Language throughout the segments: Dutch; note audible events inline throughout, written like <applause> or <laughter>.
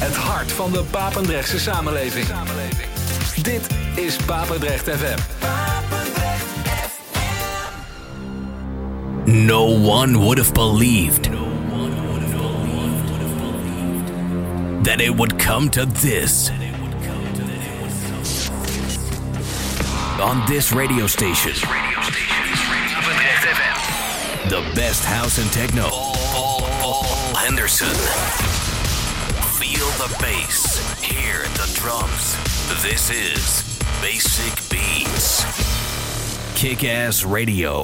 Het hart van de Papendrechtse samenleving. Dit is Papendrecht FM. No one would have believed that it would come to this. On this radio station. The best house and techno. Paul Henderson. Feel the bass. Hear the drums. This is Basic Beats. Kick Ass Radio.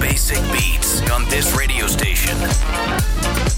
Basic beats on this radio station.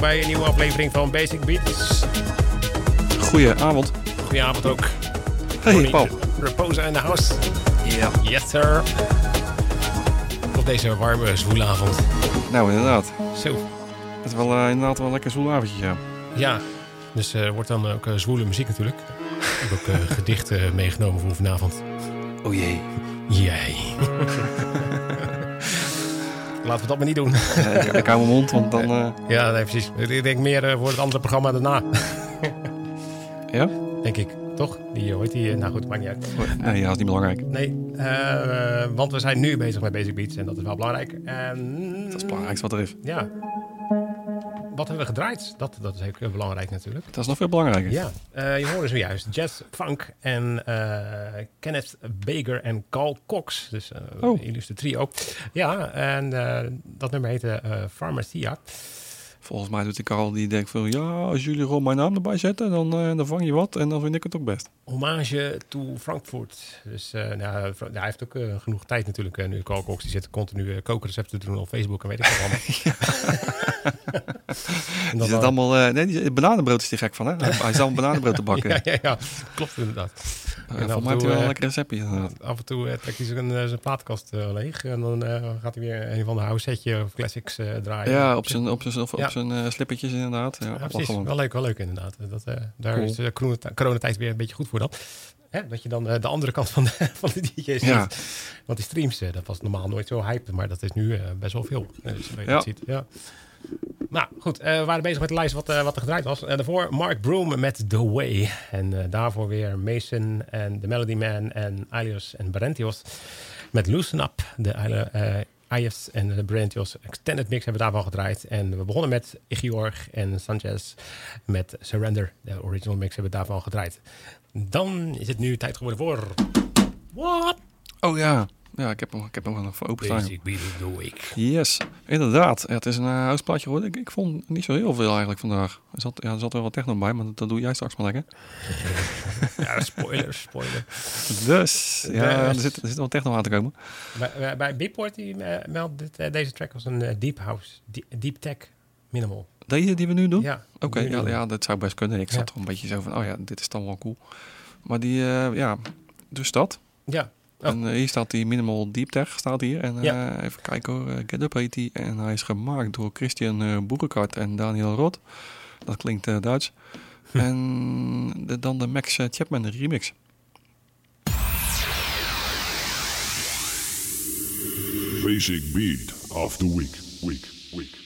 Welkom bij een nieuwe aflevering van Basic Beats. Goedenavond. Goedenavond ook. Hey Paul. Reposa in de house. Ja. Yes sir. Op deze warme zwoelavond. Nou, inderdaad. Zo, Het is wel eh, inderdaad wel een lekker zwoel avondje, ja. ja. Dus er wordt dan ook eh, zwoele muziek natuurlijk. Ik heb ook <laughs> gedichten meegenomen voor vanavond. Oh jee. Jij. <laughs> Laten we dat maar niet doen. <laughs> ik, ik hou mijn mond, want dan... eh, Ja, nee, precies. Ik denk meer eh, voor het andere programma daarna. <laughs> ja? Denk ik. Toch? Die, hoort die, eh, nou goed, maakt niet uit. Nee, ja, dat is niet belangrijk. Nee, eh, want we zijn nu bezig met Basic Beats en dat is wel belangrijk. En, Dat is het belangrijkste wat er is. Ja. Wat hebben we gedraaid? Dat, dat is eh, belangrijk natuurlijk. Dat is nog veel belangrijker. Ja, eh, je hoorde zojuist jazz, funk en eh, Kenneth Baker en Carl Cox. Dus eh Oh. een illustre trio. Ja, en dat nummer heette Pharmacia. Volgens mij doet die Karel die denkt van... Ja, als jullie gewoon mijn naam erbij zetten, dan, eh, dan vang je wat. En dan vind ik het ook best. Hommage to Frankfurt. Dus eh, nou, Fra- hij heeft ook eh, genoeg tijd natuurlijk. nu Carl Cox die zit continu kookrecepten te doen op Facebook en weet ik wat allemaal. <laughs> <laughs> En Die zit allemaal... nee, die, bananenbrood is die gek van, hè? <laughs> Hij, zal een bananenbrood te bakken. ja, ja, ja, klopt inderdaad. En en mij heeft hij wel een lekker receptje. Af en toe trekt hij zijn, zijn plaatkast leeg. En dan gaat hij weer een van de house setje of classics draaien. Ja, op zijn, op zijn, op, Ja. Op zijn eh, slippertjes inderdaad. Ja, precies. Wel leuk, wel leuk inderdaad. Dat, eh, daar Cool. is de corona- coronatijd weer een beetje goed voor dan. Hè, dat je dan eh, de andere kant van de, <laughs> van de DJ's Ja. ziet. Want die streams, eh, dat was normaal nooit zo hype. Maar dat is nu eh, best wel veel. Eh, Dus je Ja. dat ziet. Ja. Nou goed, eh, we waren bezig met de lijst wat, eh, wat er gedraaid was. Eh, daarvoor Mark Broom met The Way. En eh, daarvoor weer Mason en The Melody Man en Alios en Barentios met Loosen Up. De IS en de Barentios Extended Mix hebben we daarvan gedraaid. En we begonnen met Igiorg en Sanchez met Surrender. De original mix hebben we daarvan gedraaid. Dan is het nu tijd geworden voor... What? Oh ja. Ja, ik heb hem, ik heb hem wel nog openstaan. Basic Beat of the Week. Yes, inderdaad. Het is een uh, huisplaatje geworden. Ik, ik vond niet zo heel veel eigenlijk vandaag. Er zat, ja, er zat wel wat techno bij, maar dat, dat doe jij straks maar lekker. <laughs> Ja, spoiler, spoiler. Dus, ja, er Dus. zit, er zit wel techno aan te komen. Bij, bij, Beatport die meldt dit, eh, deze track als een deep house, die- deep tech minimal. Deze die we nu doen? Ja, Oké, ja, ja, dat zou best kunnen. Ik zat Ja. er een beetje zo van, oh ja, dit is dan wel cool. Maar die, ja, dus dat. Ja, Oh. En eh, hier staat die Minimal Deep Tech, staat hier. En eh, Ja. even kijken hoor, eh, Get Up heet die. En hij is gemaakt door Christian Boerekart en Daniel Rot. Dat klinkt eh, Duits. Hm. En de, dan de Max Chapman remix. Basic beat of the. Week. Week. Week.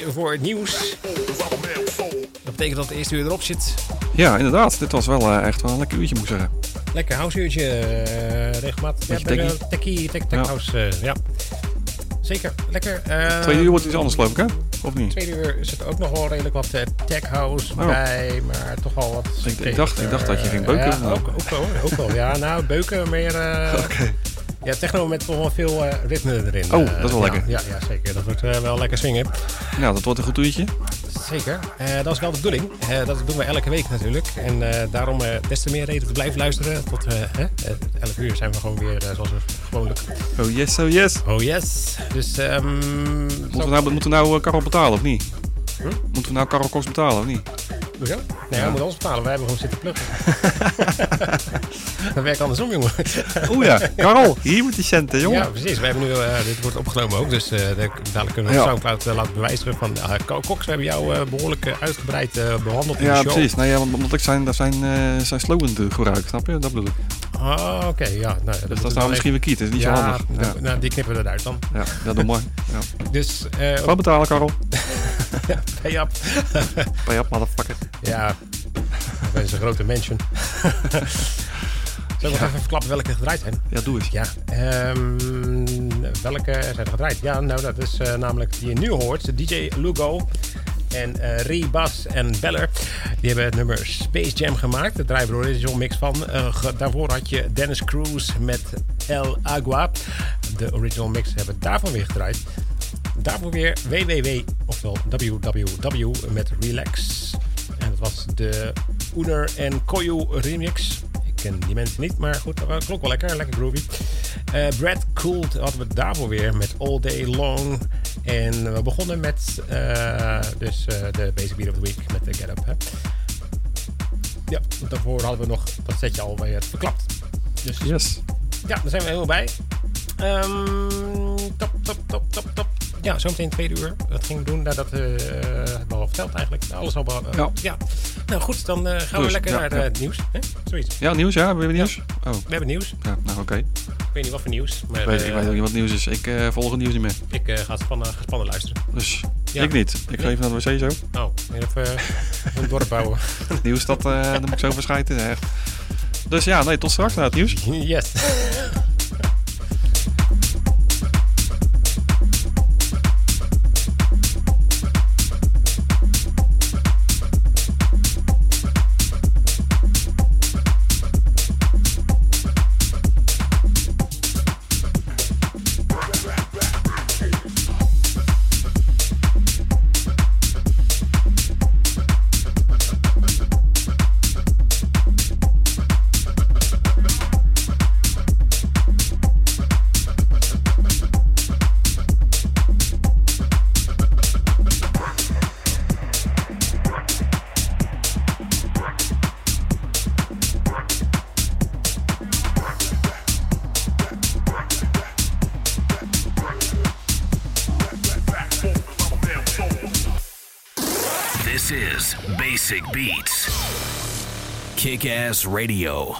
Tijd voor het nieuws. Dat betekent dat het eerste uur erop zit. Ja, inderdaad. Dit was wel eh, echt wel een lekker uurtje, moet ik zeggen. Lekker houseuurtje, eh regelmatig. Ja, de techie. tech, tech Ja. house, eh, ja. Zeker, lekker. Tweede uur wordt iets anders, geloof ik, hè? Of niet? Tweede uur zit ook nog wel redelijk wat tech house Oh. bij, maar toch wel wat... Ik- ik dacht- ik dacht dat je ging beuken. Ja, ook, ook wel, ook wel. Ja, nou, beuken meer... <laughs> Oké. Ja, techno met toch wel veel eh, ritme erin. Oh, Eh, dat is wel ja, lekker. Ja, ja, zeker. Dat wordt eh, wel lekker swingen. Nou, dat wordt een goed uurtje. Zeker. Dat is wel de bedoeling. Dat doen we elke week natuurlijk. En daarom des te meer reden te blijven luisteren. Tot eh, hè, eh, 11 uur zijn we gewoon weer zoals we gewoonlijk. Oh yes, oh yes. Oh yes. Dus ehm Moeten we nou, moeten we nou Karel betalen, of niet? Hm? Moeten we nou Karel Koks betalen, of niet? Hoezo? Nee, hij moet ons betalen. Wij hebben gewoon zitten pluggen. <laughs> dat werkt andersom, jongen. Oeh ja, Karel, hier moet die centen, jongen. Ja, precies. We hebben nu, eh, dit wordt opgenomen ook. Dus eh, de- dadelijk kunnen we Ja. Soundcloud eh, laten bewijzen van... Uh, Cox, we hebben jou eh, behoorlijk eh, uitgebreid eh, behandeld in Ja, de show. precies. Nee, ja, want, omdat ik zijn, zijn, eh, zijn slogan gebruik, snap je? Dat bedoel ik. Ah, oké. ja, nou, ja, Dus dat is nou misschien weer kiet, dat is niet ja, zo handig. Ja, Nou, die knippen we eruit dan. ja, dat doe mooi. Ja. Dus, eh Wat betalen, Karel? <laughs> hey, up. <laughs> Pay up, motherfucker. ja, dat is een grote mansion. Zal ik nog even verklappen welke gedraaid zijn? Ja, doe eens. Ja, ehm, welke zijn er gedraaid? Ja, nou, dat is eh, namelijk die je nu hoort. DJ Lugo en Bas en Beller. Die hebben het nummer Space Jam gemaakt. Daar draaien we de original mix van. Eh, daarvoor had je Dennis Cruz met El Agua. De original mix hebben daarvan weer gedraaid. Daarvoor weer WWW, oftewel WWW met Relax. En dat was de Oener en Koyu remix. Ik ken die mensen niet, maar goed, dat klonk wel lekker. Lekker groovy. Eh, Brad Cooled hadden we daarvoor weer met All Day Long. En we begonnen met eh, dus, eh, de Basic Beat of the Week met de Get Up. Hè. Ja, daarvoor hadden we nog dat setje alweer verklapt. Dus Yes. ja, daar zijn we helemaal bij. Ehm, top, top, top, top, top. Ja, zometeen tweede uur. Wat gingen we doen? Nou, dat eh hebben we al verteld eigenlijk. Alles al. be- eh, Ja. Nou goed, dan eh, gaan we lekker ja, naar het nieuws. Hè? Zoiets. Ja, nieuws, ja? Hebben we nieuws? Oh, We hebben nieuws. ja, nou oké. Ik weet niet wat voor nieuws. Maar Ik, weet, ik weet ook niet wat nieuws is. Ik volg het nieuws niet meer. ik ga spannen, gespannen luisteren. Dus Ja. ik niet. Ik ga even naar de wc zo. Oh, even een dorp bouwen. Het <laughs> nieuws, dat, eh dat moet ik zo verschijten. Echt. Dus ja, nee, tot straks naar het nieuws. <laughs> yes. Kick Ass Radio.